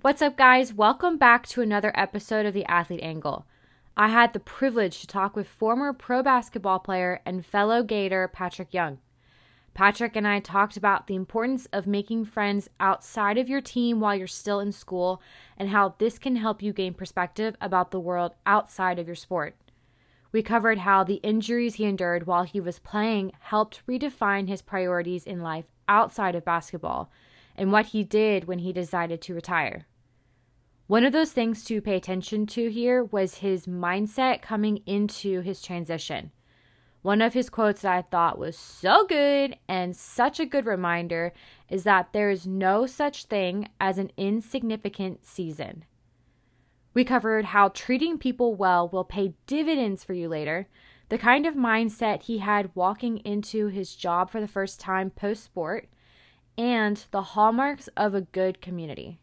What's up, guys? Welcome back to another episode of The Athlete Angle. I had the privilege to talk with former pro basketball player and fellow Gator Patric Young. Patric and I talked about the importance of making friends outside of your team while you're still in school and how this can help you gain perspective about the world outside of your sport. We covered how the injuries he endured while he was playing helped redefine his priorities in life outside of basketball and what he did when he decided to retire. One of those things to pay attention to here was his mindset coming into his transition. One of his quotes that I thought was so good and such a good reminder is that there is no such thing as an insignificant season. We covered how treating people well will pay dividends for you later, the kind of mindset he had walking into his job for the first time post sport, and the hallmarks of a good community.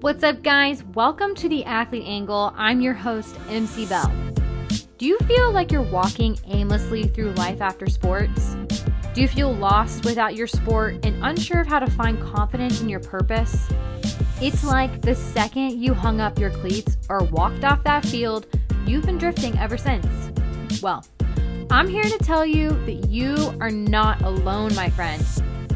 What's up, guys? Welcome to the Athlete Angle. I'm your host, MC Bell. Do you feel like you're walking aimlessly through life after sports? Do you feel lost without your sport and unsure of how to find confidence in your purpose? It's like the second you hung up your cleats or walked off that field, you've been drifting ever since. Well, I'm here to tell you that you are not alone, my friend.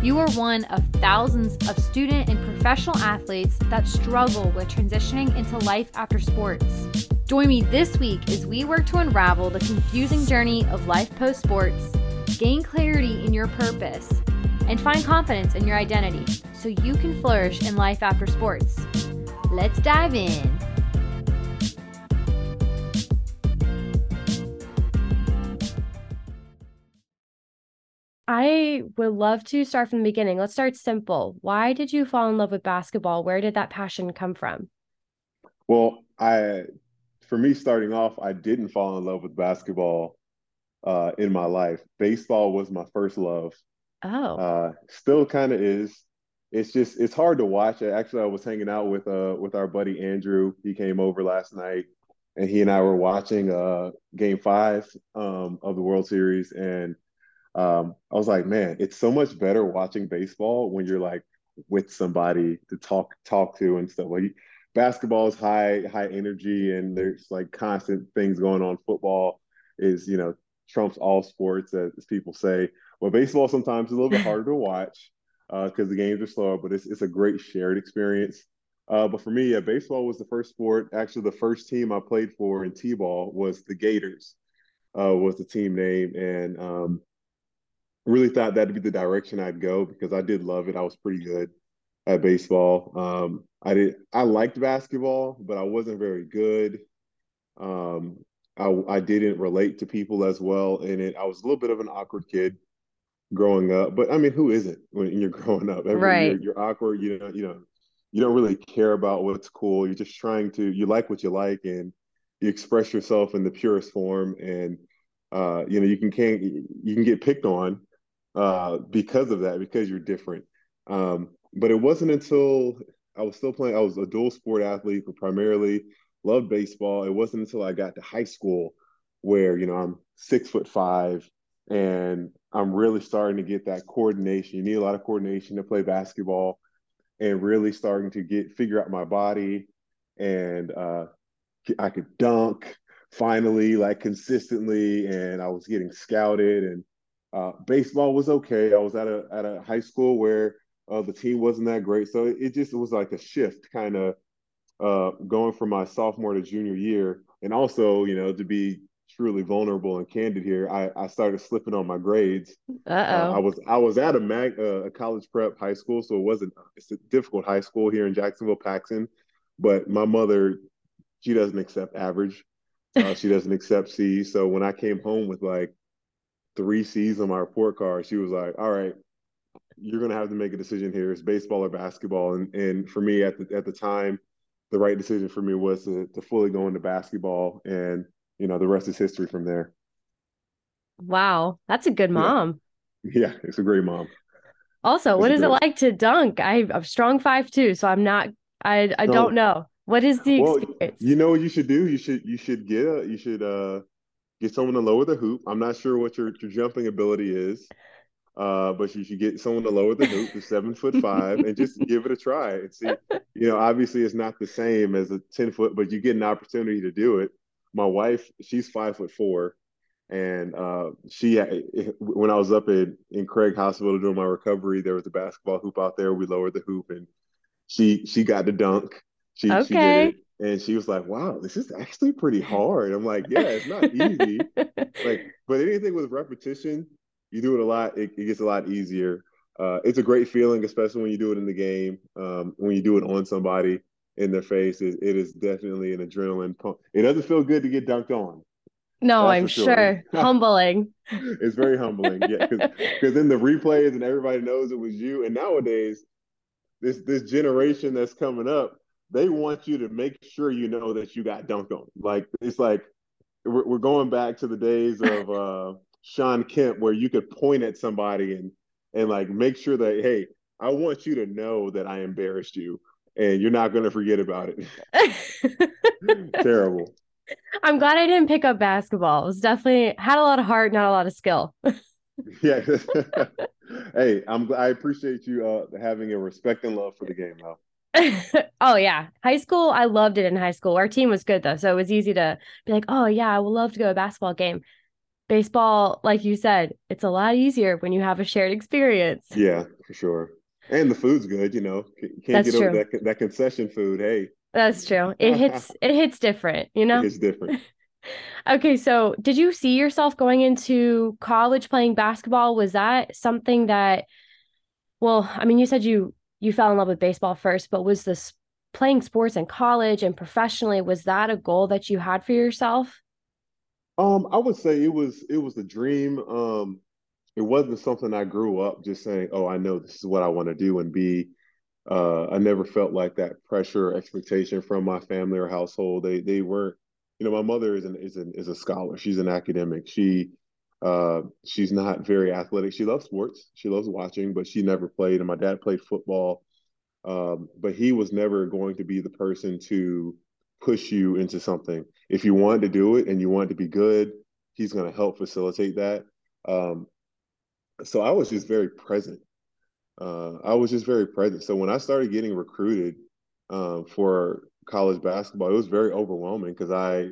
You are one of thousands of student and professional athletes that struggle with transitioning into life after sports. Join me this week as we work to unravel the confusing journey of life post sports, gain clarity in your purpose, and find confidence in your identity so you can flourish in life after sports. Let's dive in. I would love to start from the beginning. Let's start simple. Why did you fall in love with basketball? Where did that passion come from? Well, I, for me, starting off, I didn't fall in love with basketball uh, in my life. Baseball was my first love. Oh, Uh, still kind of is. It's just it's hard to watch. Actually, I was hanging out with uh with our buddy Andrew. He came over last night, and he and I were watching uh Game Five um, of the World Series, and um, I was like, man, it's so much better watching baseball when you're like with somebody to talk talk to and stuff. Like basketball is high high energy and there's like constant things going on. Football is you know trumps all sports as, people say. Well, baseball sometimes is a little bit harder to watch because uh, the games are slower, but it's it's a great shared experience. Uh, but for me, yeah, baseball was the first sport. Actually, the first team I played for in t-ball was the Gators. Uh, was the team name, and um, really thought that'd be the direction I'd go because I did love it. I was pretty good at baseball. Um, I did I liked basketball, but I wasn't very good. Um, I I didn't relate to people as well in it. I was a little bit of an awkward kid growing up, but I mean, who isn't when you're growing up? Every, right. you're, you're awkward. You know, you know, you don't really care about what's cool. You're just trying to you like what you like and you express yourself in the purest form and uh, you know you can can't you can get picked on uh, because of that, because you're different. Um, but it wasn't until I was still playing, I was a dual sport athlete, but primarily loved baseball. It wasn't until I got to high school where, you know, I'm six foot five and I'm really starting to get that coordination. You need a lot of coordination to play basketball and really starting to get figure out my body and uh, I could dunk finally like consistently and I was getting scouted and uh, baseball was okay. I was at a at a high school where uh, the team wasn't that great, so it, it just it was like a shift, kind of uh, going from my sophomore to junior year, and also you know to be truly vulnerable and candid here, I, I started slipping on my grades. Uh-oh. Uh, I was I was at a mag uh, a college prep high school, so it wasn't it's a difficult high school here in Jacksonville, Paxon. But my mother, she doesn't accept average. Uh, she doesn't accept C. So when I came home with like three C's on my report card, she was like, "All right, you're gonna have to make a decision here. It's baseball or basketball." And and for me at the at the time, the right decision for me was to to fully go into basketball, and you know the rest is history from there. Wow, that's a good mom. Yeah, yeah it's a great mom. Also, what is it like to dunk? I, I'm strong five two, so I'm not. I I don't know. What is the well, experience? You know what you should do? You should you should get a you should uh get someone to lower the hoop. I'm not sure what your, your jumping ability is, Uh, but you should get someone to lower the hoop to seven foot five and just give it a try and see. You know, obviously it's not the same as a 10 foot, but you get an opportunity to do it. My wife, she's five foot four. And uh, she, when I was up in, in Craig Hospital doing my recovery, there was a basketball hoop out there. We lowered the hoop and she she got the dunk. She, okay. she did it and she was like, "Wow, this is actually pretty hard." I'm like, "Yeah, it's not easy." like, but anything with repetition, you do it a lot, it, it gets a lot easier. Uh, it's a great feeling, especially when you do it in the game. Um, when you do it on somebody in their face, it, it is definitely an adrenaline pump. It doesn't feel good to get dunked on. No, That's I'm sure. sure. humbling. it's very humbling, yeah, because in the replays and everybody knows it was you. And nowadays, this this generation that's coming up, they want you to make sure you know that you got dunked on. Like it's like we're, we're going back to the days of uh, Shawn Kemp where you could point at somebody and and like make sure that hey, I want you to know that I embarrassed you and you're not going to forget about it. Terrible. I'm glad I didn't pick up basketball. It was definitely had a lot of heart, not a lot of skill. yeah. hey, I'm I appreciate you uh, having a respect and love for the game though. oh yeah, high school. I loved it in high school. Our team was good though, so it was easy to be like, "Oh yeah, I would love to go to a basketball game." Baseball, like you said, it's a lot easier when you have a shared experience. Yeah, for sure. And the food's good, you know. You can't That's get over that that concession food. Hey, that's true. It hits it hits different, you know. It's different. okay, so did you see yourself going into college playing basketball? Was that something that well, I mean, you said you you fell in love with baseball first, but was this playing sports in college and professionally was that a goal that you had for yourself? Um, I would say it was it was a dream. Um, it wasn't something I grew up just saying, "Oh, I know this is what I want to do," and be. Uh, I never felt like that pressure or expectation from my family or household. They they weren't. You know, my mother is an is an is a scholar. She's an academic. She uh, she's not very athletic. She loves sports. She loves watching, but she never played. And my dad played football, um, but he was never going to be the person to push you into something. If you wanted to do it and you wanted to be good, he's going to help facilitate that. Um, so I was just very present. Uh, I was just very present. So when I started getting recruited um, for college basketball, it was very overwhelming because I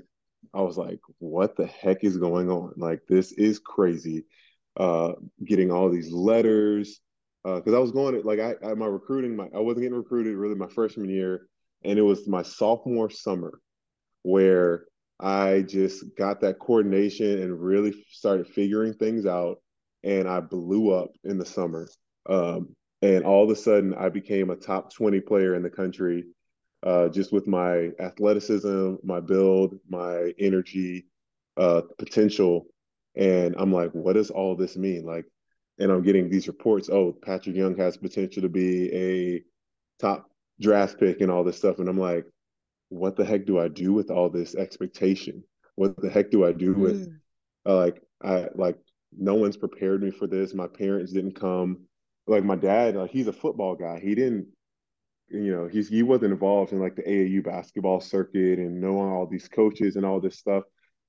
I was like, what the heck is going on? Like, this is crazy. Uh, getting all these letters. Because uh, I was going, to, like, I, I, my recruiting, my, I wasn't getting recruited really my freshman year. And it was my sophomore summer where I just got that coordination and really started figuring things out. And I blew up in the summer. Um, and all of a sudden, I became a top 20 player in the country uh, just with my athleticism, my build, my energy, uh, potential. And I'm like, what does all this mean? Like, and I'm getting these reports. Oh, Patric Young has potential to be a top draft pick and all this stuff. And I'm like, what the heck do I do with all this expectation? What the heck do I do with mm. uh, like I like no one's prepared me for this. My parents didn't come. Like my dad, like he's a football guy. He didn't you know he's he wasn't involved in like the AAU basketball circuit and knowing all these coaches and all this stuff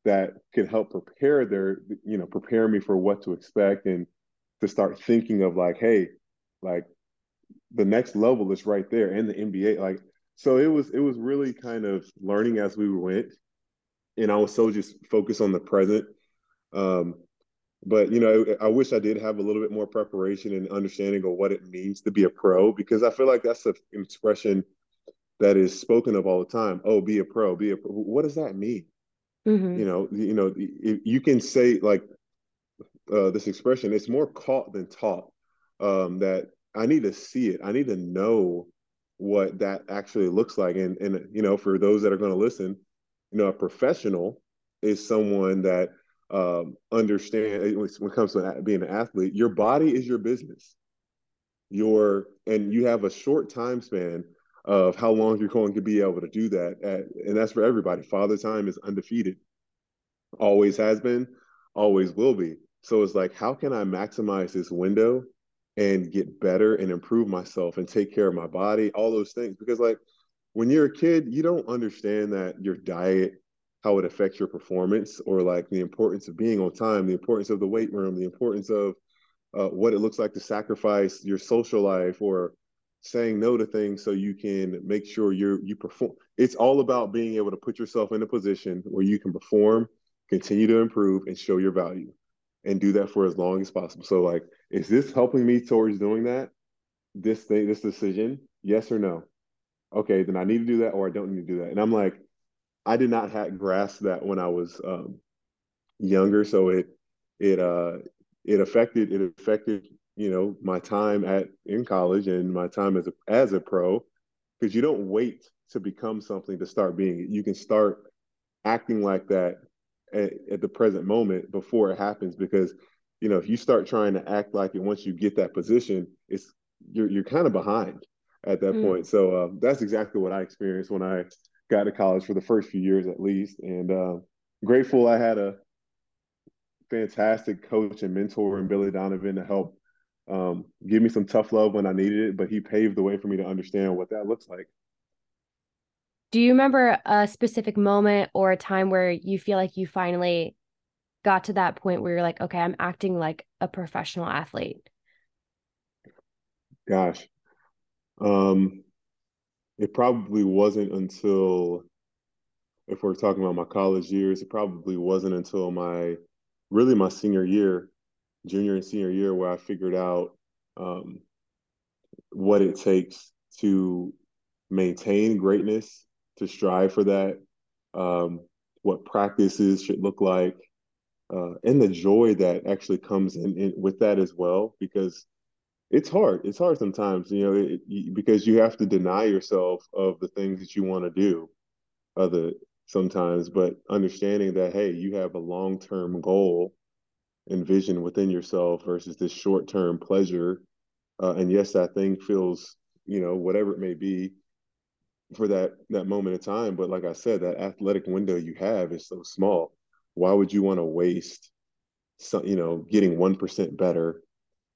that could help prepare their you know prepare me for what to expect and to start thinking of like hey like the next level is right there in the NBA like so it was it was really kind of learning as we went. And I was so just focused on the present. Um but you know i wish i did have a little bit more preparation and understanding of what it means to be a pro because i feel like that's an expression that is spoken of all the time. Oh be a pro be a pro. What does that mean? Mm-hmm. you know you know you can say like uh, this expression it's more caught than taught um, that i need to see it. I need to know what that actually looks like. And and you know for those that are going to listen you know a professional is someone that um, understand eh, when it comes to being an athlete, your body is your business. Your and you have a short time span of how long you're going to be able to do that. At, and that's for everybody. Father time is undefeated, always has been, always will be. So it's like, how can I maximize this window and get better and improve myself and take care of my body, all those things? Because like when you're a kid, you don't understand that your diet how it affects your performance or like the importance of being on time, the importance of the weight room, the importance of uh, what it looks like to sacrifice your social life or saying no to things so you can make sure you're you perform. It's all about being able to put yourself in a position where you can perform, continue to improve, and show your value, and do that for as long as possible. So, like, is this helping me towards doing that? This thing, this decision, yes or no? Okay, then I need to do that, or I don't need to do that. And I'm like, I did not have grasp that when I was um, younger, so it it uh it affected it affected you know my time at in college and my time as a as a pro because you don't wait to become something to start being it. You can start acting like that at, at the present moment before it happens because you know if you start trying to act like it once you get that position, it's you're you're kind of behind at that mm. point. So uh, that's exactly what I experienced when I got to college for the first few years at least, and uh, grateful I had a fantastic coach and mentor in Billy Donovan to help um, give me some tough love when I needed it, but he paved the way for me to understand what that looks like. Do you remember a specific moment or a time where you feel like you finally got to that point where you're like, okay, I'm acting like a professional athlete? Gosh. Um, it probably wasn't until if we're talking about my college years, it probably wasn't until my really my senior year, junior and senior year, where I figured out um, what it takes to maintain greatness, to strive for that, um, what practices should look like, uh, and the joy that actually comes in, in, with that as well, because it's hard. It's hard sometimes, you know, it, because you have to deny yourself of the things that you want to do. Other sometimes, but understanding that, hey, you have a long term goal and vision within yourself versus this short term pleasure. Uh, and yes, that thing feels, you know, whatever it may be for that that moment of time. But like I said, that athletic window you have is so small. Why would you want to waste, some, you know, getting one percent better,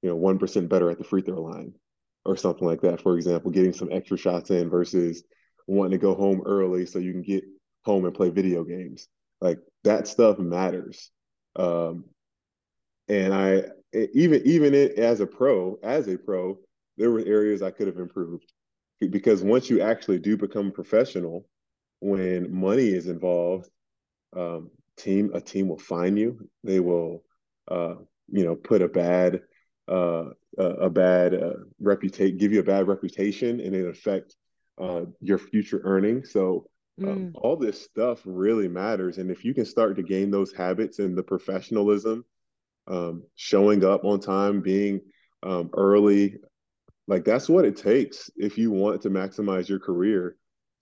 you know, one percent better at the free throw line, or something like that? For example, getting some extra shots in versus wanting to go home early so you can get home and play video games. Like that stuff matters. Um, and I even even it, as a pro, as a pro, there were areas I could have improved because once you actually do become professional, when money is involved, um, team a team will find you. They will, uh, you know, put a bad uh, a bad uh, reputation, give you a bad reputation, and it affect uh, your future earnings. So um, mm. all this stuff really matters. And if you can start to gain those habits and the professionalism, um, showing up on time, being um, early, like that's what it takes if you want to maximize your career.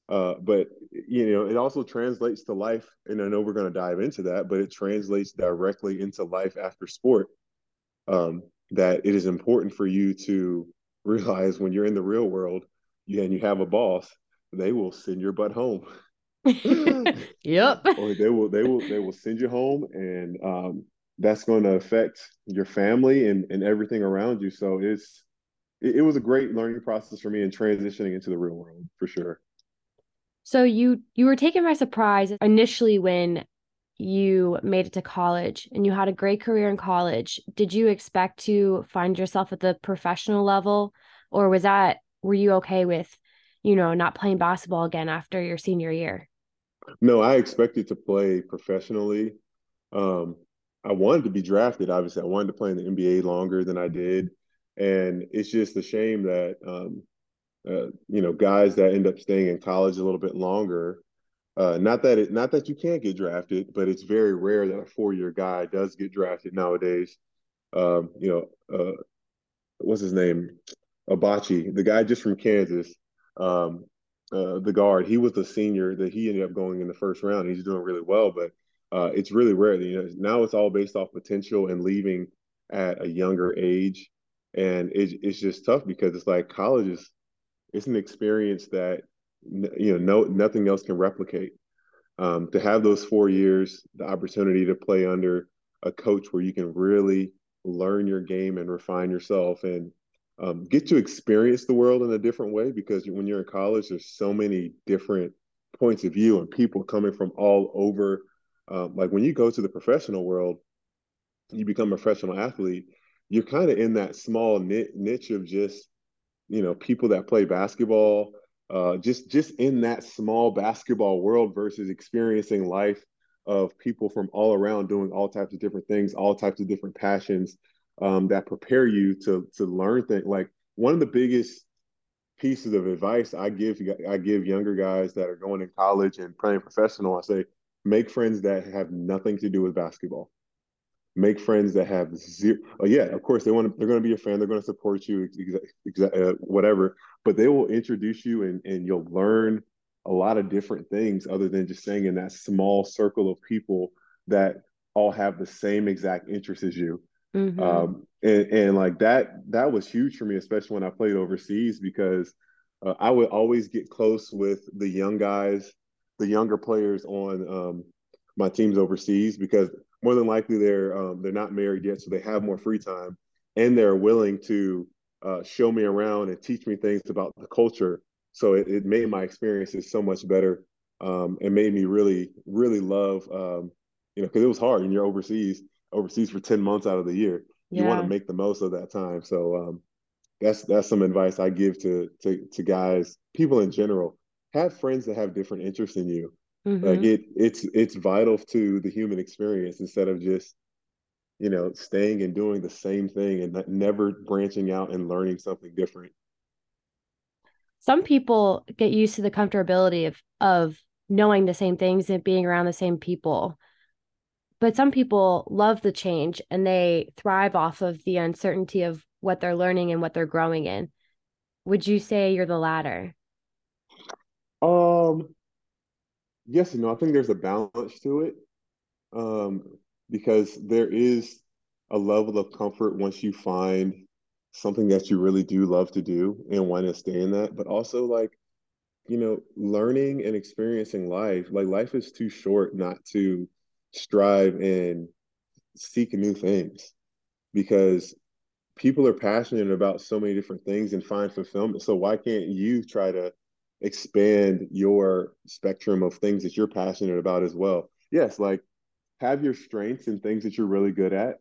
Uh, but you know, it also translates to life, and I know we're going to dive into that, but it translates directly into life after sport. Um, that it is important for you to realize when you're in the real world, and you have a boss, they will send your butt home. yep. or they will they will they will send you home and um, that's going to affect your family and, and everything around you. So it's it, it was a great learning process for me in transitioning into the real world for sure. So you you were taken by surprise initially when you made it to college and you had a great career in college. Did you expect to find yourself at the professional level or was that were you okay with, you know, not playing basketball again after your senior year? No, I expected to play professionally. Um, I wanted to be drafted. Obviously, I wanted to play in the NBA longer than I did, and it's just a shame that um, uh, you know guys that end up staying in college a little bit longer. Uh, not that it, not that you can't get drafted, but it's very rare that a four-year guy does get drafted nowadays. Um, you know, uh, what's his name? Agbaji, the guy just from Kansas. Um, uh, the guard. He was a senior that he ended up going in the first round. He's doing really well, but uh, it's really rare. You know, now it's all based off potential and leaving at a younger age, and it, it's just tough because it's like college is it's an experience that you know no nothing else can replicate. Um, to have those four years, the opportunity to play under a coach where you can really learn your game and refine yourself and um, get to experience the world in a different way because when you're in college, there's so many different points of view and people coming from all over. Um, like when you go to the professional world, you become a professional athlete. you're kind of in that small niche of just you know people that play basketball uh, just just in that small basketball world versus experiencing life of people from all around doing all types of different things all types of different passions um, that prepare you to to learn things like one of the biggest pieces of advice I give I give younger guys that are going in college and playing professional I say make friends that have nothing to do with basketball make friends that have zero. Oh, yeah, of course they want to. They're going to be a fan. They're going to support you, exa- exa- uh, whatever. But they will introduce you, and and you'll learn a lot of different things other than just staying in that small circle of people that all have the same exact interests as you. Mm-hmm. Um, and and like that that was huge for me, especially when I played overseas because uh, I would always get close with the young guys, the younger players on um, my teams overseas because more than likely they're um, they're not married yet, so they have more free time, and they're willing to uh, show me around and teach me things about the culture. So it, it made my experiences so much better. Um, and made me really really love um, you know because it was hard and you're overseas overseas for 10 months out of the year you want to make the most of that time so um, that's that's some advice i give to to to guys people in general have friends that have different interests than you Mm-hmm. Like it, it's it's vital to the human experience instead of just, you know, staying and doing the same thing and never branching out and learning something different. Some people get used to the comfortability of of knowing the same things and being around the same people. But some people love the change and they thrive off of the uncertainty of what they're learning and what they're growing in. Would you say you're the latter? Um, yes and no. I think there's a balance to it um, because there is a level of comfort once you find something that you really do love to do and want to stay in that. But also, like, you know, learning and experiencing life, like, life is too short not to strive and seek new things because people are passionate about so many different things and find fulfillment. So, why can't you try to expand your spectrum of things that you're passionate about as well. Yes, like have your strengths and things that you're really good at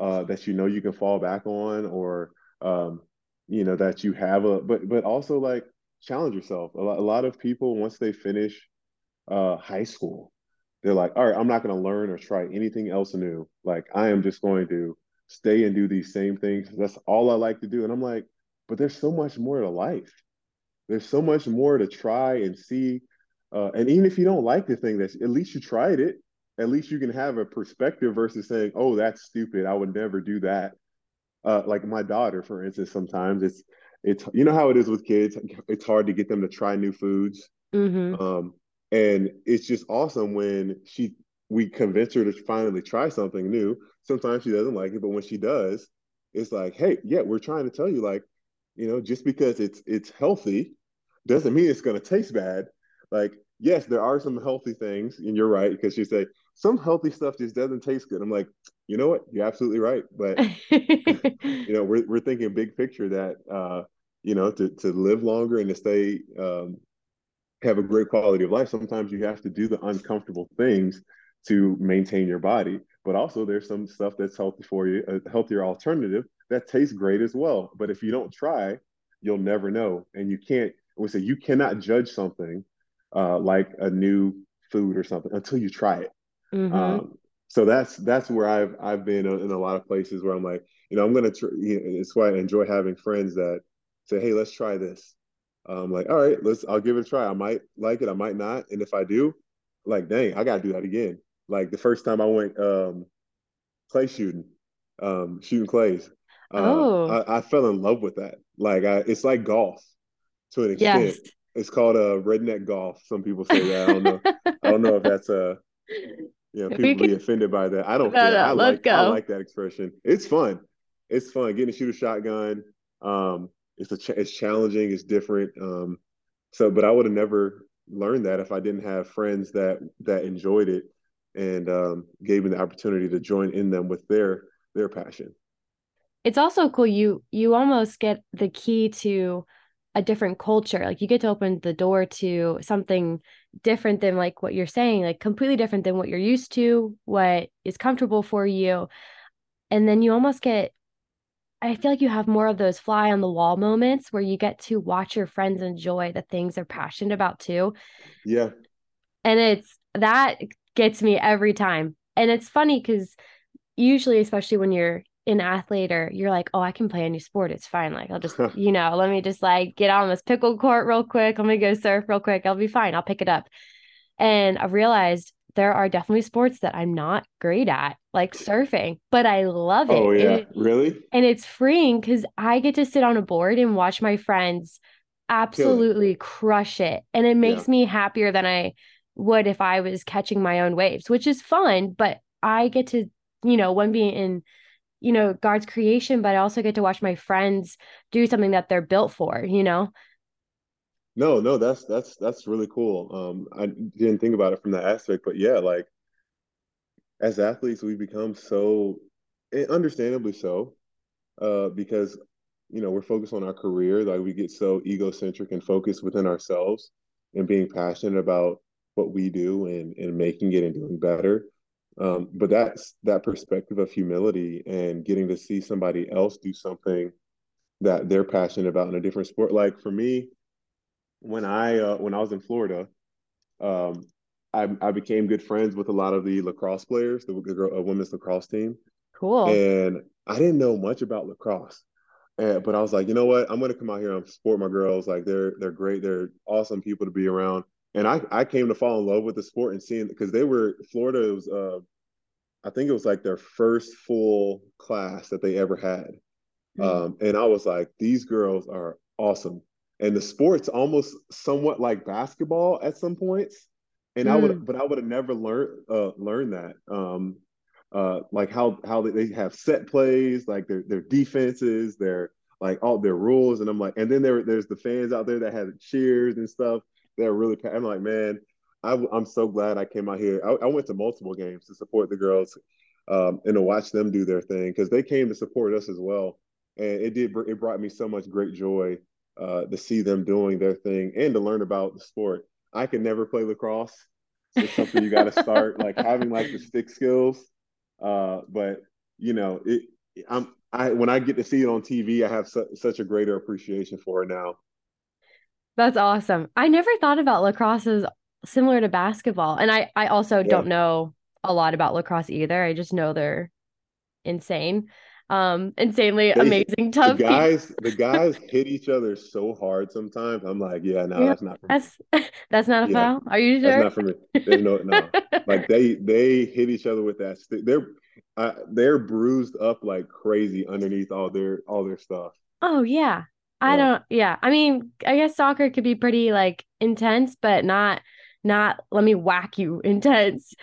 uh, that you know you can fall back on or um, you know that you have a but but also like challenge yourself. A lot, a lot of people once they finish uh, high school, they're like, all right, I'm not going to learn or try anything else new. Like I am just going to stay and do these same things. That's all I like to do. And I'm like, but there's so much more to life there's so much more to try and see. Uh, and even if you don't like the thing, that's at least you tried it. At least you can have a perspective versus saying, "Oh, that's stupid. I would never do that." Uh, like my daughter, for instance, sometimes it's it's you know how it is with kids. It's hard to get them to try new foods. Mm-hmm. Um, and it's just awesome when she we convince her to finally try something new. Sometimes she doesn't like it, but when she does, it's like, hey, yeah, we're trying to tell you, like, you know, just because it's it's healthy doesn't mean it's going to taste bad. Like, yes, there are some healthy things, and you're right because you say some healthy stuff just doesn't taste good. I'm like, you know what? You're absolutely right, but you know, we're we're thinking big picture that uh, you know to to live longer and to stay um, have a great quality of life. Sometimes you have to do the uncomfortable things to maintain your body, but also there's some stuff that's healthy for you, a healthier alternative that tastes great as well. But if you don't try, you'll never know. And you can't, we say you cannot judge something uh, like a new food or something until you try it. Mm-hmm. Um, so that's that's where I've I've been in a lot of places where I'm like, you know, I'm gonna. Tr- you know, it's why I enjoy having friends that say, hey, let's try this. I'm like, all right, let's. I'll give it a try. I might like it, I might not, and if I do, like, dang, I gotta do that again. Like the first time I went um, clay shooting, um, shooting clays. Uh, oh. I, I, fell in love with that. Like I, it's like golf to an extent. Yes. It's called a uh, redneck golf. Some people say that. I don't know. I don't know if that's a. Uh, you know, people be offended by that. I don't no, care. No, I like go. I like that expression. It's fun. It's fun getting to shoot a shotgun. Um, it's a ch- it's challenging. It's different. Um, so, but I would have never learned that if I didn't have friends that that enjoyed it and um, gave me the opportunity to join in them with their their passion it's also cool you you almost get the key to a different culture like you get to open the door to something different than like what you're saying like completely different than what you're used to what is comfortable for you and then you almost get I feel like you have more of those fly on the wall moments where you get to watch your friends enjoy the things they're passionate about too. Yeah. And it's that gets me every time. And it's funny because usually, especially when you're an athlete or you're like, oh, I can play any sport. It's fine. Like, I'll just, you know, let me just like get on this pickle court real quick. Let me go surf real quick. I'll be fine. I'll pick it up. And I realized there are definitely sports that I'm not great at, like surfing, but I love it. Oh yeah, and, really? And it's freeing because I get to sit on a board and watch my friends absolutely crush it. And it makes yeah. me happier than I would if I was catching my own waves, which is fun, but I get to, you know, one being in, you know, God's creation, but I also get to watch my friends do something that they're built for, you know? No, no, that's that's that's really cool. Um, I didn't think about it from that aspect, but yeah, like as athletes, we become so, eh, understandably so, uh, because you know we're focused on our career. Like we get so egocentric and focused within ourselves, and being passionate about what we do and and making it and doing better. Um, but that's that perspective of humility and getting to see somebody else do something that they're passionate about in a different sport. Like for me, when I uh, when I was in Florida, um, I, I became good friends with a lot of the lacrosse players, the, the uh, women's lacrosse team. Cool. And I didn't know much about lacrosse, and, but I was like, you know what? I'm going to come out here and support my girls. Like they're they're great. They're awesome people to be around. And I I came to fall in love with the sport and seeing because they were Florida was uh, I think it was like their first full class that they ever had. Mm-hmm. Um, and I was like, these girls are awesome and the sport's almost somewhat like basketball at some points. And mm. I would, hmm. but I would have never learned uh, learned that. Um, uh, like how how they have set plays, like their their defenses, their like all their rules, and I'm like, and then there there's the fans out there that have cheers and stuff. They're really. I'm like, man, I, am so glad I came out here. I, I, went to multiple games to support the girls um, and to watch them do their thing because they came to support us as well, and it did. It brought me so much great joy uh, to see them doing their thing and to learn about the sport. I could never play lacrosse. It's something you got to start like having like the stick skills. Uh, but you know, it, I'm I when I get to see it on TV, I have su- such a greater appreciation for it now. That's awesome. I never thought about lacrosse as similar to basketball, and I I also yeah. don't know a lot about lacrosse either. I just know they're insane. Um insanely they, amazing tough the guys the guys hit each other so hard sometimes. I'm like yeah no yeah, that's not for that's me. that's not a yeah, foul? Are you sure? that's not for me. There's no no. Like they they hit each other with that stick. They're uh, they're bruised up like crazy underneath all their all their stuff. Oh yeah i don't yeah i mean i guess soccer could be pretty like intense but not not let me whack you intense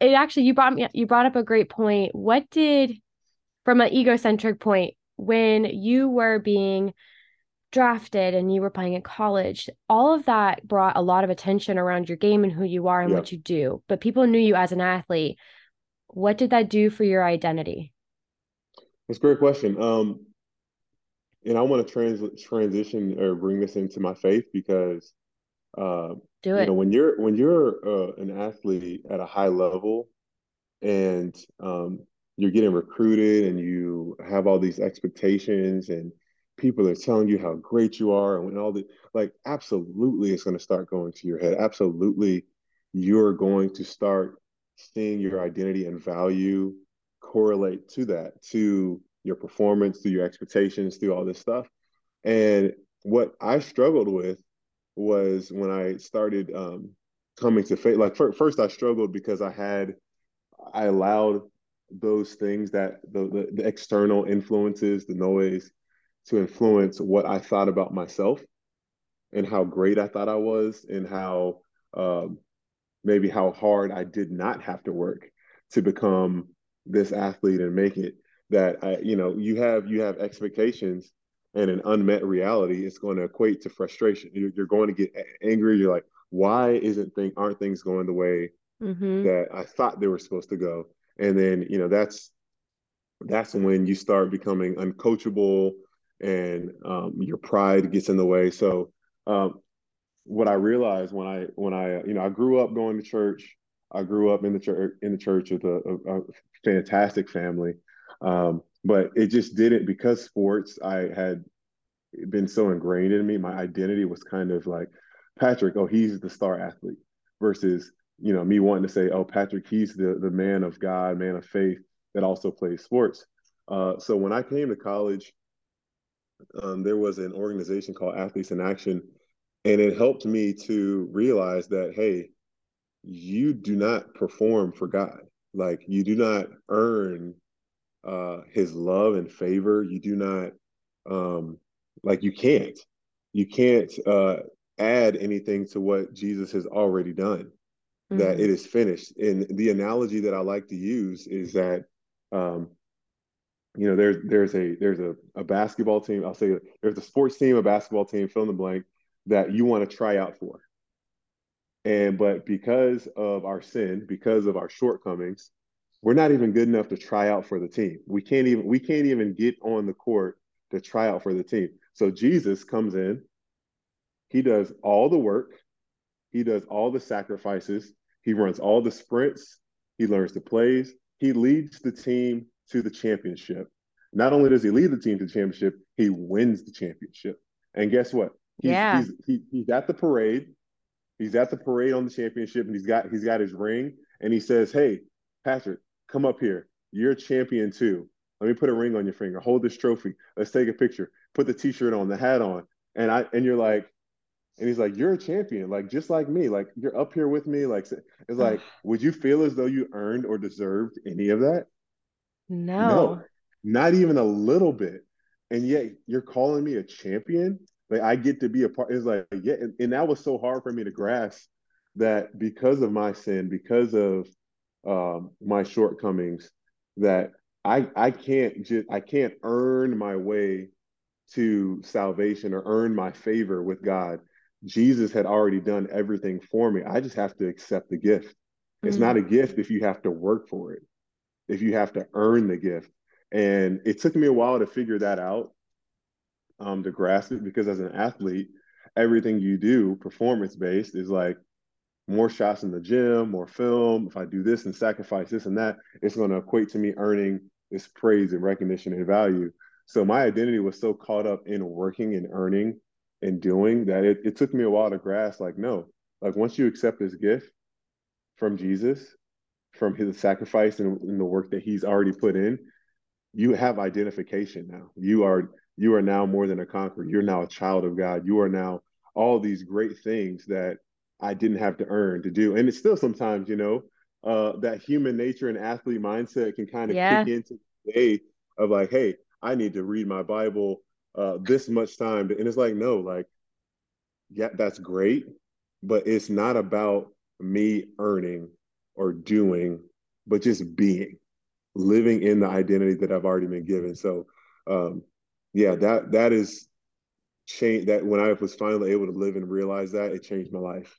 it actually you brought me you brought up a great point what did from an egocentric point, when you were being drafted and you were playing in college, all of that brought a lot of attention around your game and who you are and what you do. But people knew you as an athlete. What did that do for your identity? That's a great question. Um, and I want to trans- transition or bring this into my faith because uh, do it. You know, when you're when you're uh, an athlete at a high level, and um, you're getting recruited and you have all these expectations and people are telling you how great you are and when all the like absolutely it's going to start going to your head absolutely you're going to start seeing your identity and value correlate to that to your performance through your expectations through all this stuff and what i struggled with was when i started um, coming to faith like first i struggled because i had i allowed those things that the, the, the external influences, the noise, to influence what I thought about myself and how great I thought I was and how um, maybe how hard I did not have to work to become this athlete and make it. That I, you know, you have you have expectations and an unmet reality. It's going to equate to frustration. You're, you're going to get angry. You're like, why isn't thing aren't things going the way mm-hmm. that I thought they were supposed to go? and then you know that's that's when you start becoming uncoachable and um, your pride gets in the way so um, what i realized when i when i you know i grew up going to church i grew up in the church in the church with a, a, a fantastic family um, but it just didn't because sports. I had been so ingrained in me. My identity was kind of like Patric. Oh, he's the star athlete versus you know me wanting to say, oh, Patric, he's the the man of God, man of faith that also plays sports. Uh, so when I came to college, um, there was an organization called Athletes in Action, and it helped me to realize that hey, you do not perform for God. Like you do not earn uh, His love and favor. You do not um, like you can't. You can't uh, add anything to what Jesus has already done. Mm-hmm. That it is finished. And the analogy that I like to use is that um, you know, there's there's a there's a, a basketball team. I'll say there's a sports team, a basketball team, fill in the blank, that you want to try out for. And but because of our sin, because of our shortcomings, we're not even good enough to try out for the team. We can't even we can't even get on the court to try out for the team. So Jesus comes in, he does all the work, he does all the sacrifices, he runs all the sprints, he learns the plays, he leads the team to the championship. Not only does he lead the team to the championship, he wins the championship. And guess what? He's, yeah. he's, he, he's at the parade. He's at the parade on the championship, and he's got he's got his ring, and he says, "Hey, Patric, come up here. You're a champion too. Let me put a ring on your finger. Hold this trophy. Let's take a picture. Put the T-shirt on, the hat on." And I and you're like, and he's like, "You're a champion, like just like me. Like you're up here with me. Like it's like, would you feel as though you earned or deserved any of that? No. No, not even a little bit. And yet you're calling me a champion. Like I get to be a part. It's like, yeah, and, and that was so hard for me to grasp that because of my sin, because of um, my shortcomings, that I I can't just I can't earn my way to salvation or earn my favor with God. Jesus had already done everything for me. I just have to accept the gift. Mm-hmm. It's not a gift if you have to work for it if you have to earn the gift. And it took me a while to figure that out, um, to grasp it, because as an athlete, everything you do performance based is like more shots in the gym, more film. If I do this and sacrifice this and that, it's going to equate to me earning this praise and recognition and value. So my identity was so caught up in working and earning and doing that it, it took me a while to grasp like, no, like once you accept this gift from Jesus, from his sacrifice and, and the work that he's already put in, you have identification now. You are you are now more than a conqueror. You're now a child of God. You are now all these great things that I didn't have to earn to do. And it's still sometimes, you know, uh, that human nature and athlete mindset can kind of yeah. kick into the day of like, hey, I need to read my Bible uh, this much time. And it's like, no, like, yeah, that's great, but it's not about me earning or doing, but just being, living in the identity that I've already been given. So, um, yeah, that that is change. That when I was finally able to live and realize that, it changed my life.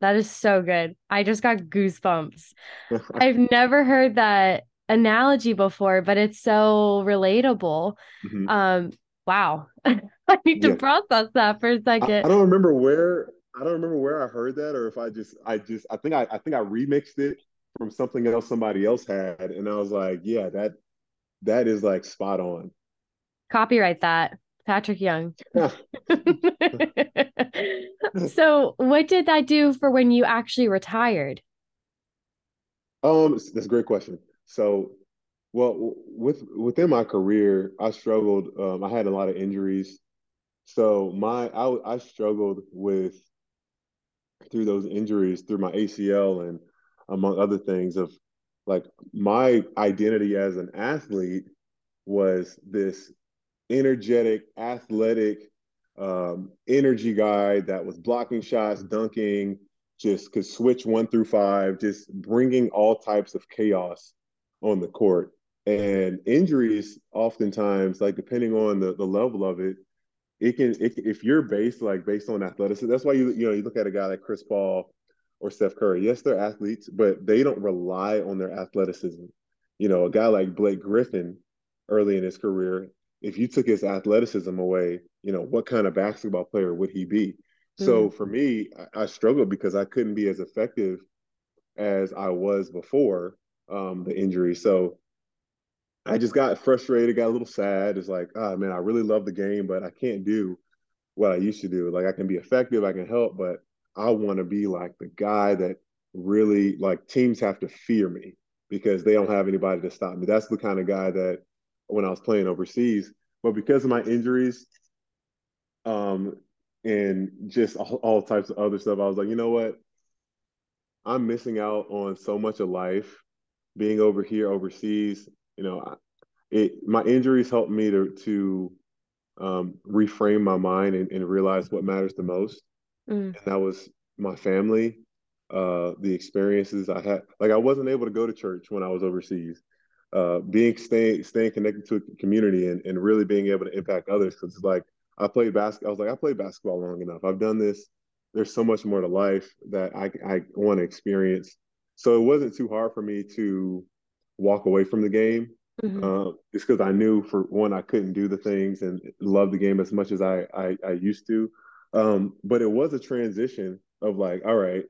That is so good. I just got goosebumps. I've never heard that analogy before, but it's so relatable. Mm-hmm. Um, wow. I need to yeah. process that for a second. I, I, don't remember where I don't remember where I heard that or if I just I just I think I I think I remixed it from something else somebody else had and I was like, yeah, that that is like spot on. Copyright that. Patric Young. so, what did that do for when you actually retired? Um, that's a great question. So, well, with within my career, I struggled. Um, I had a lot of injuries, so my I I struggled with through those injuries, through my ACL and among other things, of like my identity as an athlete was this energetic, athletic, um, energy guy that was blocking shots, dunking, just could switch one through five, just bringing all types of chaos on the court. And injuries, oftentimes, like depending on the, the level of it, it can it, if you're based like based on athleticism. That's why you you know you look at a guy like Chris Paul or Steph Curry. Yes, they're athletes, but they don't rely on their athleticism. You know, a guy like Blake Griffin early in his career, if you took his athleticism away, you know, what kind of basketball player would he be? Mm-hmm. So for me, I, I, struggled because I couldn't be as effective as I was before um, the injury. So I just got frustrated, got a little sad. It's like, oh man, I really love the game, but I can't do what I used to do. Like I can be effective, I can help, but I want to be like the guy that really like teams have to fear me because they don't have anybody to stop me. That's the kind of guy that when I was playing overseas, but because of my injuries, um, and just all, all types of other stuff, I was like, you know what? I'm missing out on so much of life being over here overseas. You know, it my injuries helped me to to um, reframe my mind and, and, realize what matters the most, mm. and that was my family, uh, the experiences I had. Like I wasn't able to go to church when I was overseas. Uh, being staying staying connected to a community and, and really being able to impact others because like I played basketball. I was like I played basketball long enough. I've done this there's so much more to life that I, I want to experience. So it wasn't too hard for me to walk away from the game. Mm-hmm. Uh, just because I knew for one I couldn't do the things and love the game as much as I I, I used to. Um, but it was a transition of like, all right,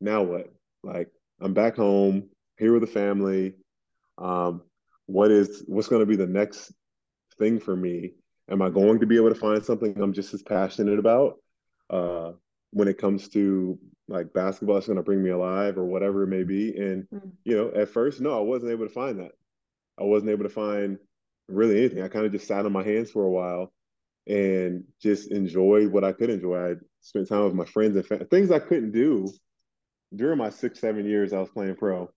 now what? Like I'm back home here with the family. Um, what is what's going to be the next thing for me? Am I going to be able to find something I'm just as passionate about? uh, when it comes to like basketball it's going to bring me alive or whatever it may be and mm-hmm. you know at first no i wasn't able to find that i wasn't able to find really anything i kind of just sat on my hands for a while and just enjoyed what i could enjoy i spent time with my friends and things i couldn't do during my six seven years i was playing pro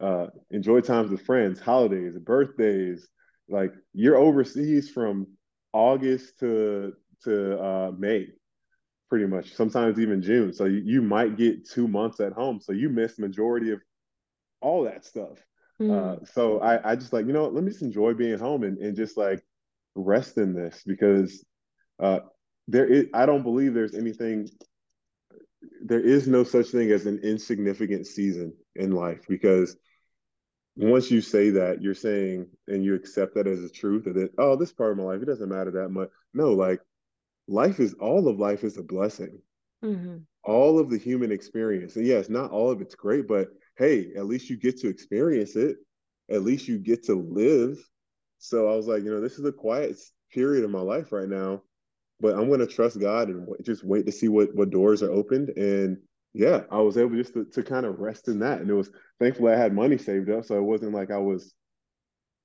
uh enjoy times with friends holidays birthdays like you're overseas from august to to uh may pretty much sometimes even june. So you, you might get two months at home. So you miss majority of all that stuff. Mm. uh, so I, I just like you know let me just enjoy being home and, and just like rest in this because uh, there is i don't believe there's anything there is no such thing as an insignificant season in life because once you say that you're saying and you accept that as a truth that oh this part of my life it doesn't matter that much no like life is all of life is a blessing. Mm-hmm. All of the human experience. And yes, not all of it's great, but hey, at least you get to experience it. At least you get to live. So I was like, you know, this is a quiet period of my life right now, but I'm going to trust God and just wait to see what, what doors are opened. And yeah, I was able just to, to kind of rest in that. And it was thankfully I had money saved up. So it wasn't like I was,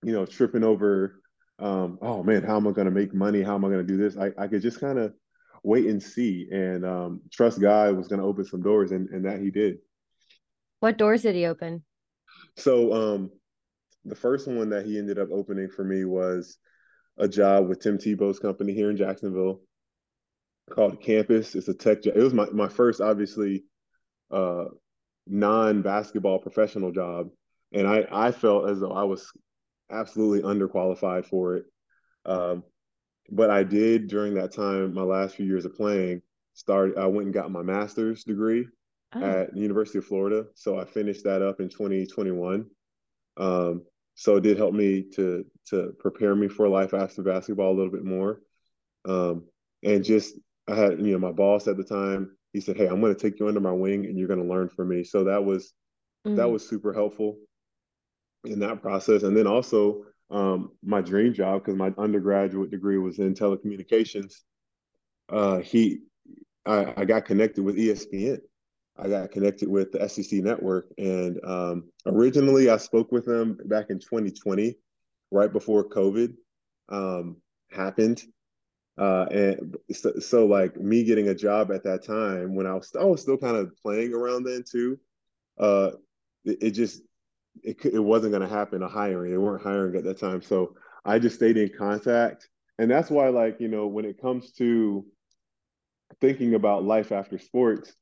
you know, tripping over um, oh man, how am I going to make money? How am I going to do this? I, I could just kind of wait and see and um, trust God was going to open some doors, and, and that He did. What doors did He open? So um, the first one that He ended up opening for me was a job with Tim Tebow's company here in Jacksonville called Campus. It's a tech job. It was my, my first, obviously, uh, non basketball professional job. And I, I felt as though I was absolutely underqualified for it. Um, but I did during that time, my last few years of playing, start. I went and got my master's degree oh. at University of Florida. So I finished that up in 2021. Um, so it did help me to to prepare me for life after basketball a little bit more. Um, and just I had you know my boss at the time. He said, "Hey, I'm going to take you under my wing, and you're going to learn from me." So that was mm. that was super helpful in that process. And then also um, my dream job, because my undergraduate degree was in telecommunications. Uh, he, I, I, got connected with ESPN. I got connected with the SEC network, and um, originally I spoke with them back in 2020, right before COVID um, happened. Uh, and so, so, like me getting a job at that time when I was I was still kind of playing around then too. Uh, it, it just it, it wasn't going to happen a hiring. They weren't hiring at that time. So I just stayed in contact. And that's why, like, you know, when it comes to thinking about life after sports,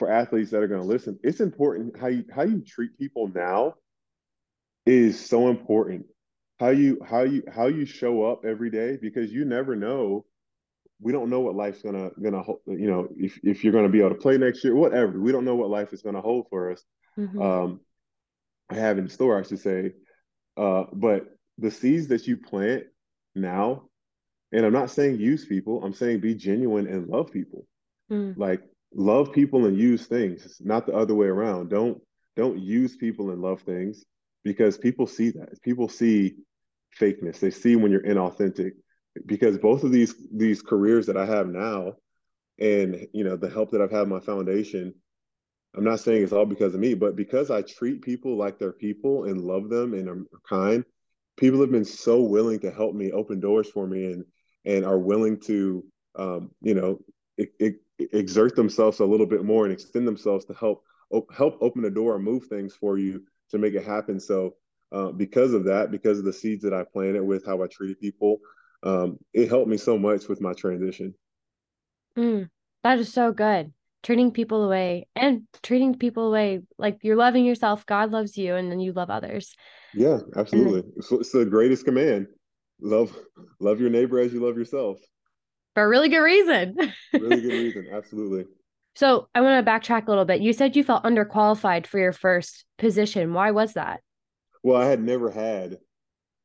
for athletes that are going to listen, it's important how you how you treat people now is so important. How you how you how you show up every day because you never know. We don't know what life's gonna gonna you know if if you're gonna be able to play next year, whatever. We don't know what life is gonna hold for us. Mm-hmm. Um, have in store, I should say. Uh, but the seeds that you plant now, and I'm not saying use people, I'm saying be genuine and love people. Mm. Like love people and use things, not the other way around. Don't don't use people and love things. because people see that. People see fakeness. They see when you're inauthentic. Because both of these these careers that I have now, and you know the help that I've had my foundation, I'm not saying it's all because of me, but because I treat people like they're people and love them and are kind, people have been so willing to help me, open doors for me, and and are willing to, um, you know, exert themselves a little bit more and extend themselves to help help open the door and move things for you to make it happen. So uh, because of that, because of the seeds that I planted with how I treated people, um, it helped me so much with my transition. Mm, that is so good. Treating people away and treating people away like you're loving yourself, God loves you, and then you love others. Yeah, absolutely. Then, it's, it's the greatest command. Love love your neighbor as you love yourself. For a really good reason. really good reason. Absolutely. So I want to backtrack a little bit. You said you felt underqualified for your first position. Why was that? Well, I had never had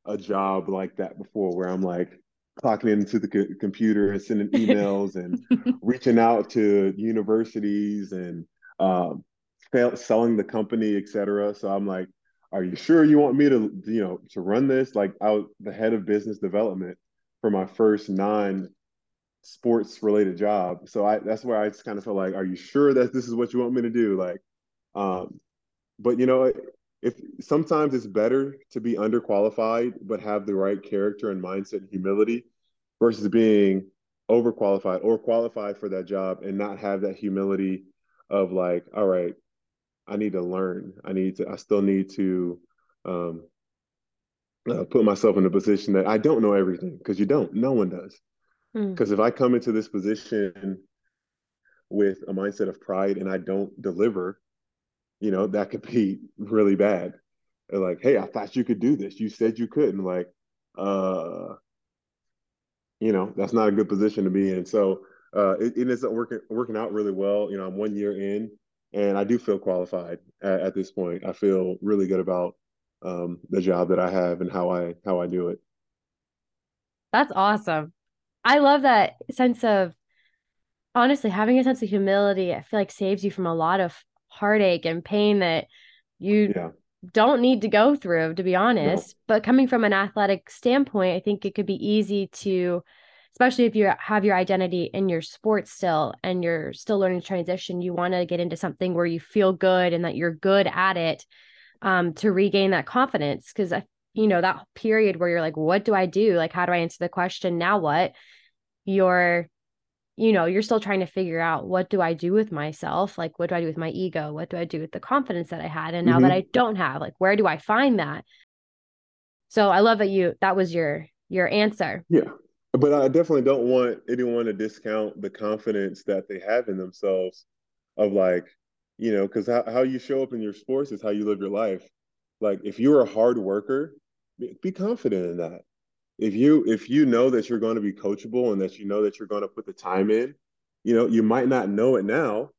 a job like that before where I'm like clocking into the co- computer and sending emails and reaching out to universities and um, selling the company, etc. So I'm like, are you sure you want me to, you know, to run this? Like I was the head of business development for my first non sports related job. So I that's where I just kind of felt like, are you sure that this is what you want me to do? Like, um, but you know, if sometimes it's better to be underqualified but have the right character and mindset and humility versus being overqualified or qualified for that job and not have that humility of like, all right, I need to learn. I need to. I still need to um, uh, put myself in a position that I don't know everything because you don't. No one does. Because mm. if I come into this position with a mindset of pride and I don't deliver, you know, that could be really bad. They're like, hey, I thought you could do this. You said you couldn't. Like, uh, you know, that's not a good position to be in. So uh, it, ends up working working out really well. You know, I'm one year in, and I do feel qualified at, at this point. I feel really good about um, the job that I have and how I how I do it. That's awesome. I love that sense of honestly having a sense of humility. I feel like saves you from a lot of heartache and pain that you yeah. don't need to go through, to be honest. No. But coming from an athletic standpoint, I think it could be easy to, especially if you have your identity in your sport still and you're still learning to transition, you want to get into something where you feel good and that you're good at it um, to regain that confidence. Cause I, you know, that period where you're like, what do I do? Like, how do I answer the question? Now what? you're you know you're still trying to figure out what do i do with myself? Like what do i do with my ego? What do i do with the confidence that i had? And now mm-hmm. that i don't have like where do i find that? So i love that you that was your your answer. Yeah but i definitely don't want anyone to discount the confidence that they have in themselves of like you know because how, how you show up in your sports is how you live your life. Like if you're a hard worker be confident in that if you if you know that you're going to be coachable and that you know that you're going to put the time in, you know, you might not know it now,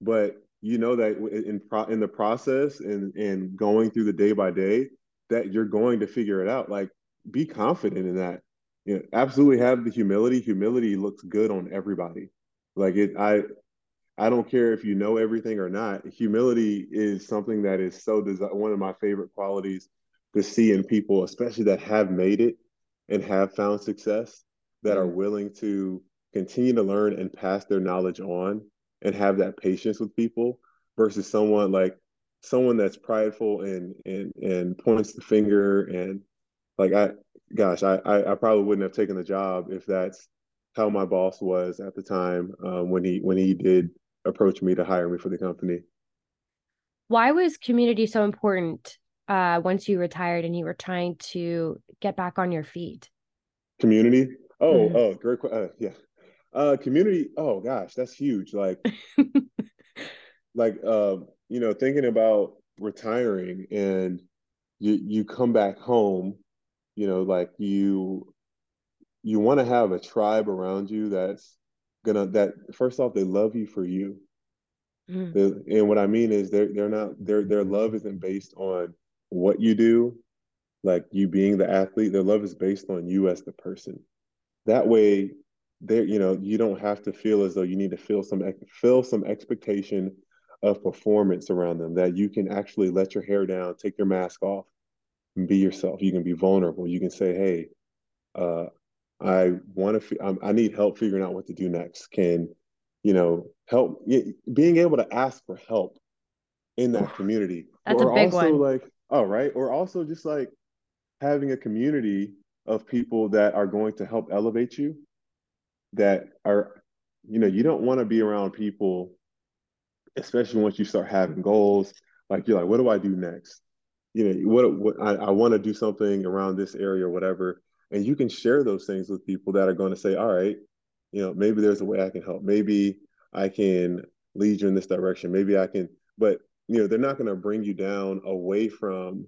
but you know that in pro, in the process and and going through the day by day that you're going to figure it out. Like be confident in that. You know, absolutely have the humility. Humility looks good on everybody. Like it I I don't care if you know everything or not. Humility is something that is so desi- one of my favorite qualities to see in people, especially that have made it and have found success that are willing to continue to learn and pass their knowledge on and have that patience with people versus someone like someone that's prideful and and and points the finger and like I gosh I I, I probably wouldn't have taken the job if that's how my boss was at the time um, when he when he did approach me to hire me for the company. Why was community so important uh, once you retired and you were trying to get back on your feet? Community. Oh, mm-hmm. oh, great. Uh, yeah. Uh, community. Oh gosh, that's huge. Like, like, uh, you know, thinking about retiring and you you come back home, you know, like you you want to have a tribe around you that's gonna that first off they love you for you. Mm. and what I mean is they're they're not their their love isn't based on what you do, like you being the athlete, their love is based on you as the person. That way, there, you know, you don't have to feel as though you need to feel some feel some expectation of performance around them that you can actually let your hair down, take your mask off, and be yourself. You can be vulnerable. You can say, "Hey, uh, I want to. I need help figuring out what to do next. Can you know help? Being able to ask for help in that community. That's or a big also one. like, oh right, or also just like having a community of people that are going to help elevate you. That are, you know, you don't want to be around people especially once you start having goals. Like you're like, what do I do next? You know, what, what I, I want to do something around this area or whatever. And you can share those things with people that are going to say, all right, you know, maybe there's a way I can help. Maybe I can lead you in this direction. Maybe I can, but you know, they're not going to bring you down away from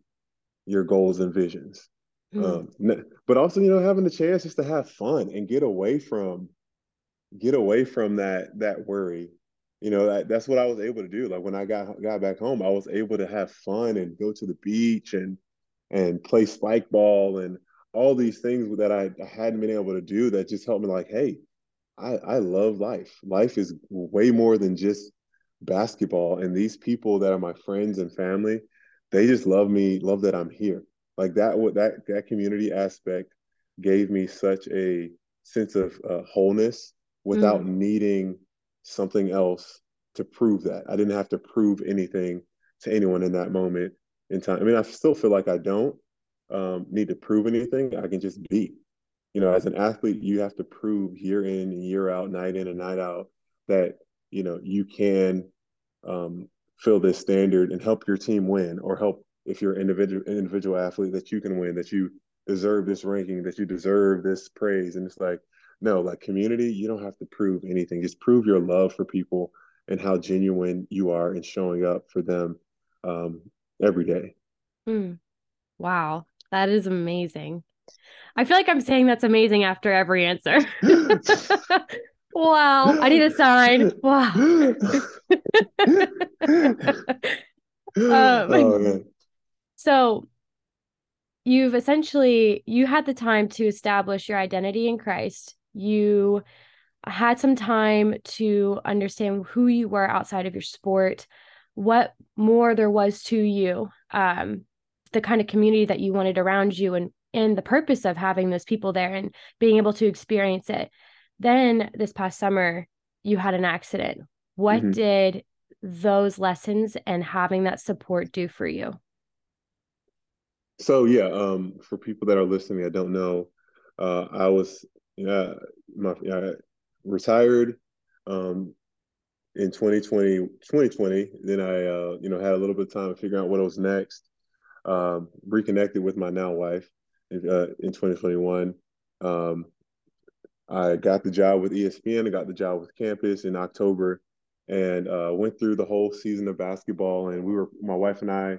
your goals and visions. Mm. Um, but also, you know, having the chance just to have fun and get away from get away from that that worry you know that, that's what i was able to do like when i got got back home i was able to have fun and go to the beach and and play spike ball and all these things that I, I hadn't been able to do that just helped me like hey i i love life life is way more than just basketball and these people that are my friends and family they just love me love that i'm here like that what that that community aspect gave me such a sense of uh, wholeness without mm. needing something else to prove that. I didn't have to prove anything to anyone in that moment in time. I mean, I still feel like I don't um, need to prove anything. I can just be. You know, as an athlete, you have to prove year in and year out, night in and night out, that you know you can um, fill this standard and help your team win, or help if you're an individual individual athlete that you can win, that you deserve this ranking, that you deserve this praise. And it's like no, like community, you don't have to prove anything. Just prove your love for people and how genuine you are in showing up for them um, every day. Mm. Wow, that is amazing. I feel like I'm saying that's amazing after every answer. wow, I need a sign. Wow. um, oh, so you've essentially you had the time to establish your identity in Christ you had some time to understand who you were outside of your sport, what more there was to you, um, the kind of community that you wanted around you, and and the purpose of having those people there and being able to experience it. Then this past summer, you had an accident. What mm-hmm. did those lessons and having that support do for you? So yeah, um, for people that are listening, I don't know. Uh, I was yeah, my I retired um, in 2020, 2020. Then I, uh, you know, had a little bit of time to figure out what was next. Um, reconnected with my now wife in, uh, in 2021. Um, I got the job with ESPN. I got the job with Campus in October, and uh, went through the whole season of basketball. And we were, my wife and I,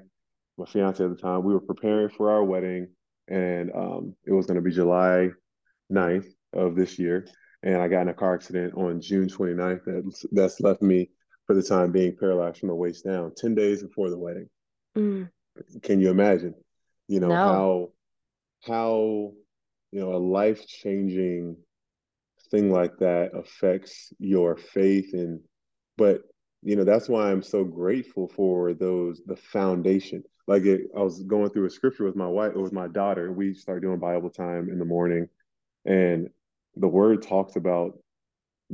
my fiance at the time, we were preparing for our wedding, and um, it was going to be July 9th of this year. And I got in a car accident on June 29th that, that's left me for the time being paralyzed from the waist down, 10 days before the wedding. Mm. Can you imagine, you know, no. how, how, you know, a life changing thing like that affects your faith and, but, you know, that's why I'm so grateful for those, the foundation. Like it, I was going through a scripture with my wife, or with my daughter. We start doing Bible time in the morning. And the word talks about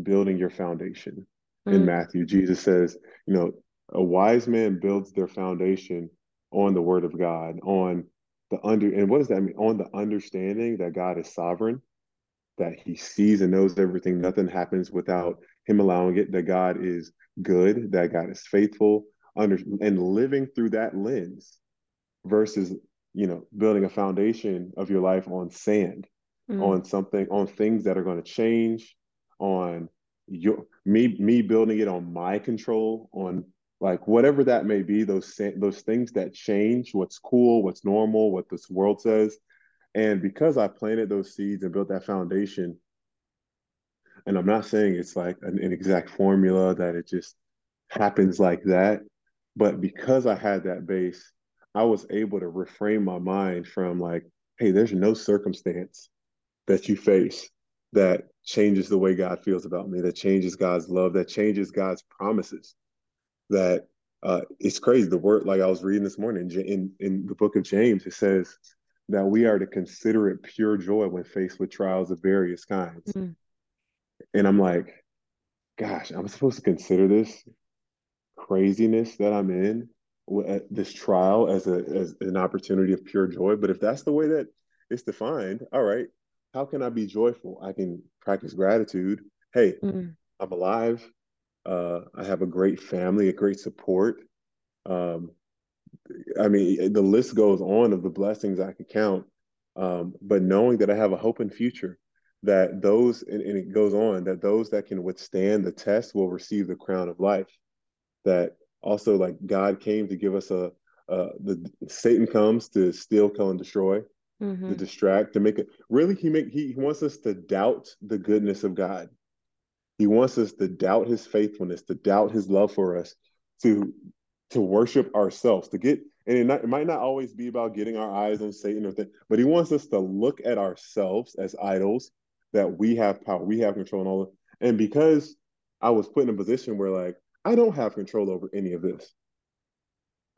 building your foundation mm. in Matthew. Jesus says, you know, a wise man builds their foundation on the word of God, on the under and what does that mean? On the understanding that God is sovereign, that he sees and knows everything. Nothing happens without him allowing it, that God is good, that God is faithful, under and living through that lens versus, you know, building a foundation of your life on sand mm. on something on things that are going to change on your me me building it on my control on like whatever that may be those those things that change what's cool what's normal what this world says and because i planted those seeds and built that foundation and i'm not saying it's like an, an exact formula that it just happens like that but because i had that base i was able to reframe my mind from like hey there's no circumstance that you face that changes the way God feels about me, that changes God's love, that changes God's promises. that uh, it's crazy. The word, like I was reading this morning in in the book of James, it says that we are to consider it pure joy when faced with trials of various kinds. Mm. And I'm like, gosh, I'm supposed to consider this craziness that I'm in, uh, this trial as a as an opportunity of pure joy. But if that's the way that it's defined, all right, how can I be joyful? I can practice gratitude. Hey, mm. I'm alive. Uh, I have a great family, a great support. Um, I mean, the list goes on of the blessings I could count. Um, but knowing that I have a hope and future, that those, and, and it goes on, that those that can withstand the test will receive the crown of life. That also, like God came to give us a, uh, the Satan comes to steal, kill, and destroy, mm-hmm. to distract, to make it. Really, he make he, he wants us to doubt the goodness of God. He wants us to doubt His faithfulness, to doubt His love for us, to to worship ourselves, to get, and it, not, it might not always be about getting our eyes on Satan or thing, but he wants us to look at ourselves as idols, that we have power, we have control and all of And because I was put in a position where like, I don't have control over any of this.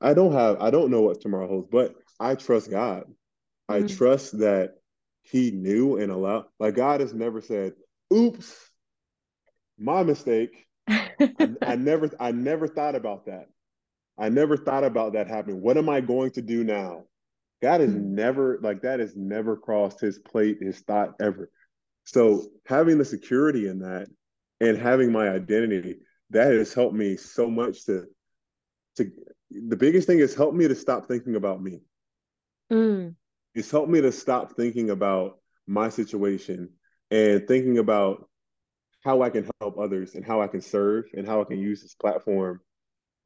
I don't have, I don't know what tomorrow holds, but I trust God. Mm-hmm. I trust that he knew and allowed, like God has never said, oops, my mistake. I, I never, I never thought about that. I never thought about that happening. What am I going to do now? God has mm-hmm. never like that has never crossed his plate, his thought ever. So having the security in that and having my identity, that has helped me so much to to the biggest thing is helped me to stop thinking about me. Mm. It's helped me to stop thinking about my situation and thinking about how I can help others and how I can serve and how I can use this platform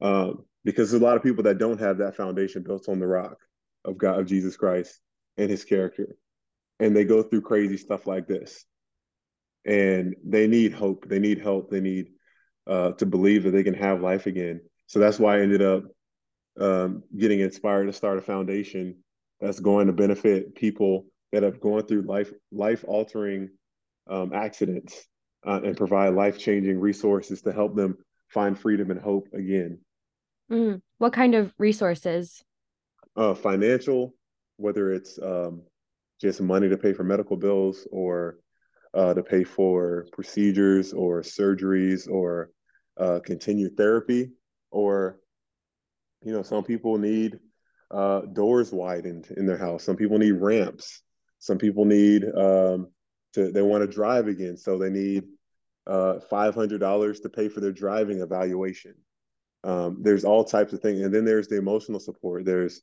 um, because there's a lot of people that don't have that foundation built on the rock of God, of Jesus Christ and his character. And they go through crazy stuff like this. And they need hope. They need help. They need uh, to believe that they can have life again. So that's why I ended up um, getting inspired to start a foundation that's going to benefit people that have gone through life life altering um, accidents uh, and provide life changing resources to help them find freedom and hope again. Mm. What kind of resources? Uh, financial, whether it's um, just money to pay for medical bills or uh, to pay for procedures or surgeries or uh, continued therapy, or you know, some people need uh, doors widened in their house. Some people need ramps. Some people need um, to they want to drive again, so they need uh, $500 to pay for their driving evaluation. Um, there's all types of things. And then there's the emotional support. There's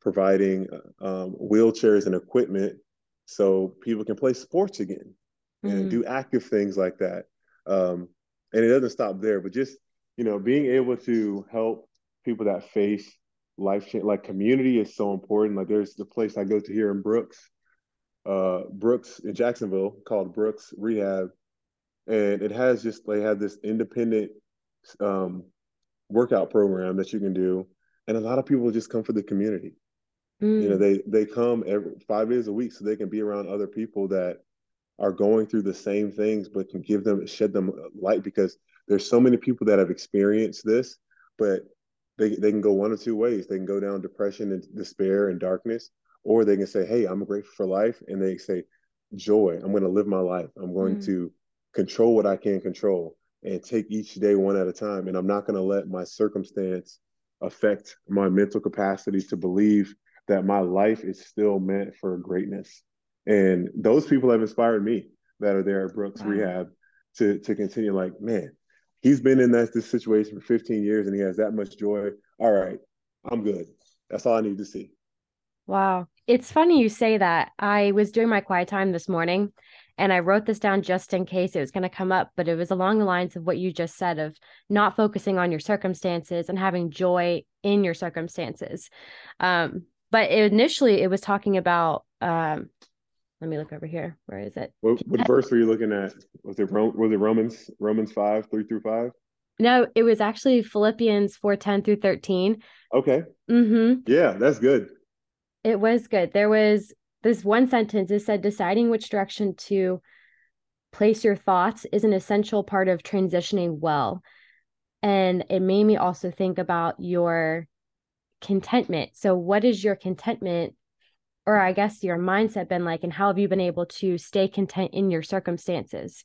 providing um, wheelchairs and equipment so people can play sports again and mm-hmm. do active things like that. Um, and it doesn't stop there, but just, you know, being able to help people that face life change, like community is so important. Like there's the place I go to here in Brooks, uh, Brooks in Jacksonville called Brooks Rehab and it has just they have this independent um, workout program that you can do, and a lot of people just come for the community. Mm. You know, mm. they they come every five days a week so they can be around other people that are going through the same things, but can give them shed them light because there's so many people that have experienced this, but they they can go one of two ways. They can go down depression and despair and darkness, or they can say, "Hey, I'm grateful for life," and they say, "Joy. I'm going to live my life. I'm going mm. to." control what I can control and take each day one at a time. And I'm not going to let my circumstance affect my mental capacity to believe that my life is still meant for greatness. And those people have inspired me that are there at Brooks wow. Rehab to to continue like, man, he's been in that this situation for 15 years and he has that much joy. All right, I'm good. That's all I need to see. Wow. It's funny you say that. I was doing my quiet time this morning and I wrote this down just in case it was going to come up, but it was along the lines of what you just said of not focusing on your circumstances and having joy in your circumstances. Um, but initially, it was talking about. Um, let me look over here. Where is it? What, what verse were you looking at? Was it was it Romans Romans five three through five? No, it was actually Philippians four ten through thirteen. Okay. Mm-hmm. Yeah, that's good. It was good. There was this one sentence is said deciding which direction to place your thoughts is an essential part of transitioning well And it made me also think about your contentment. So, what is your contentment, or I guess your mindset been like, and how have you been able to stay content in your circumstances?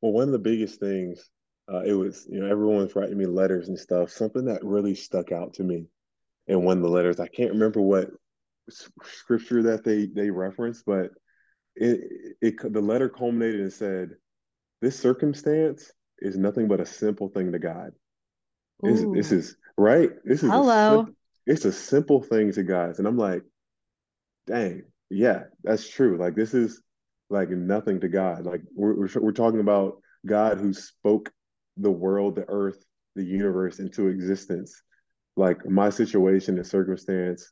Well, one of the biggest things, uh, it was, you know, everyone's writing me letters and stuff. Something that really stuck out to me in one of the letters, I can't remember what scripture that they they referenced, but it, it the letter culminated and said, "This circumstance is nothing but a simple thing to God." This, this is right. This is hello. A, it's a simple thing to God, and I'm like, dang, yeah, that's true. Like this is like nothing to God. Like we're we're, we're talking about God who spoke the world, the earth, the universe into existence. Like my situation and circumstance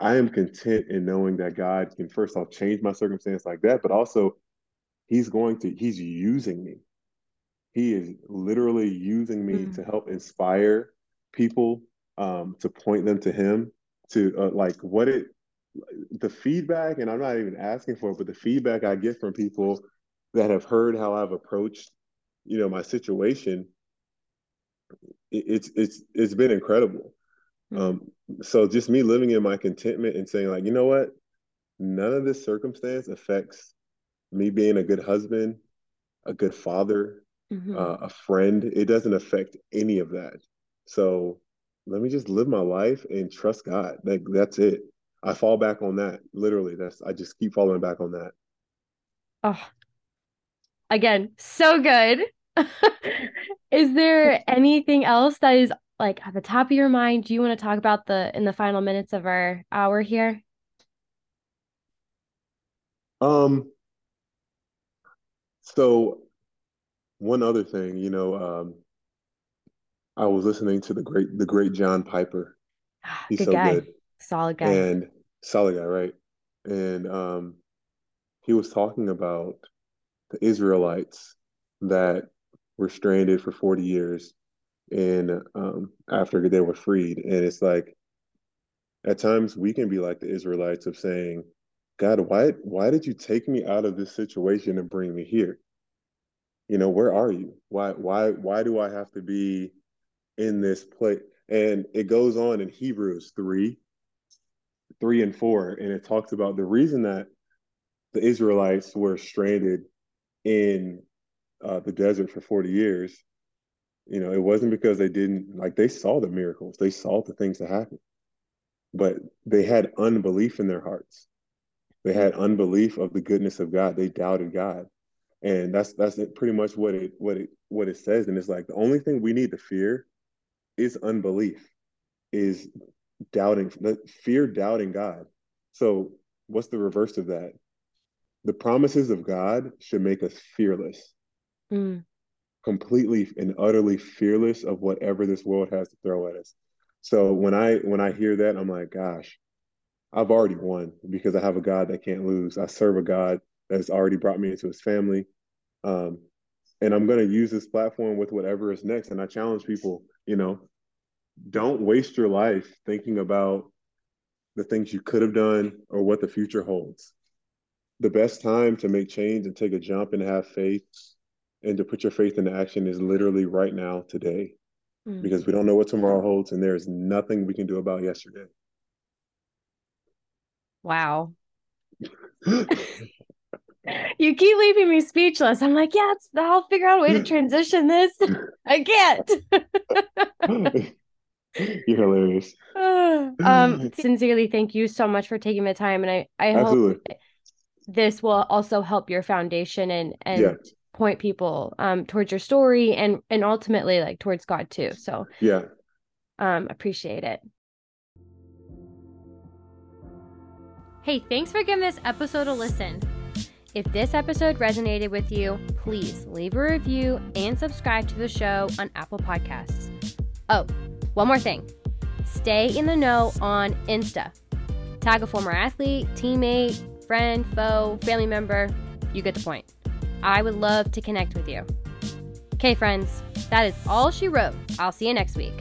I am content in knowing that God can first off change my circumstance like that, but also He's going to, He's using me. He is literally using me mm-hmm. to help inspire people, um, to point them to Him, to uh, like what it, the feedback, and I'm not even asking for it, but the feedback I get from people that have heard how I've approached, you know, my situation, it, it's it's it's been incredible. Mm-hmm. Um, so just me living in my contentment and saying like, you know what, none of this circumstance affects me being a good husband, a good father, mm-hmm. uh, a friend. It doesn't affect any of that. So let me just live my life and trust God. Like that's it. I fall back on that. Literally, that's I just keep falling back on that. Oh, again, so good. is there anything else that is like at the top of your mind do you want to talk about the in the final minutes of our hour here? Um so one other thing you know um i was listening to the great the great john piper. He's good so guy. good. Solid guy. And solid guy right? And um he was talking about the israelites that were stranded for 40 years and um, after they were freed. And it's like at times we can be like the Israelites of saying, God, why why did you take me out of this situation and bring me here? You know, where are you? Why why why do I have to be in this place? And it goes on in Hebrews 3, 3 and 4, and it talks about the reason that the Israelites were stranded in uh, the desert for 40 years you know, it wasn't because they didn't like they saw the miracles, they saw the things that happened, but they had unbelief in their hearts. They had unbelief of the goodness of God. They doubted God, and that's that's pretty much what it what it what it says. And it's like the only thing we need to fear is unbelief, is doubting fear, doubting God. So what's the reverse of that? The promises of God should make us fearless. Mm completely and utterly fearless of whatever this world has to throw at us. So when I when I hear that, I'm like, gosh, I've already won because I have a God that can't lose. I serve a God that's already brought me into his family. Um, and I'm going to use this platform with whatever is next. And I challenge people, you know, don't waste your life thinking about the things you could have done or what the future holds. The best time to make change and take a jump and have faith and to put your faith into action is literally right now, today, mm. because we don't know what tomorrow holds, and there is nothing we can do about yesterday. Wow. you keep leaving me speechless. I'm like, yeah, I'll figure out a way to transition this. I can't. You're hilarious. um, sincerely, thank you so much for taking the time, and I I Absolutely. hope this will also help your foundation and and yeah point people um towards your story and and ultimately like towards God too. So yeah. Um appreciate it. Hey, thanks for giving this episode a listen. If this episode resonated with you, please leave a review and subscribe to the show on Apple Podcasts. Oh, one more thing. Stay in the know on Insta. Tag a former athlete, teammate, friend, foe, family member. You get the point. I would love to connect with you. Okay, friends, that is all she wrote. I'll see you next week.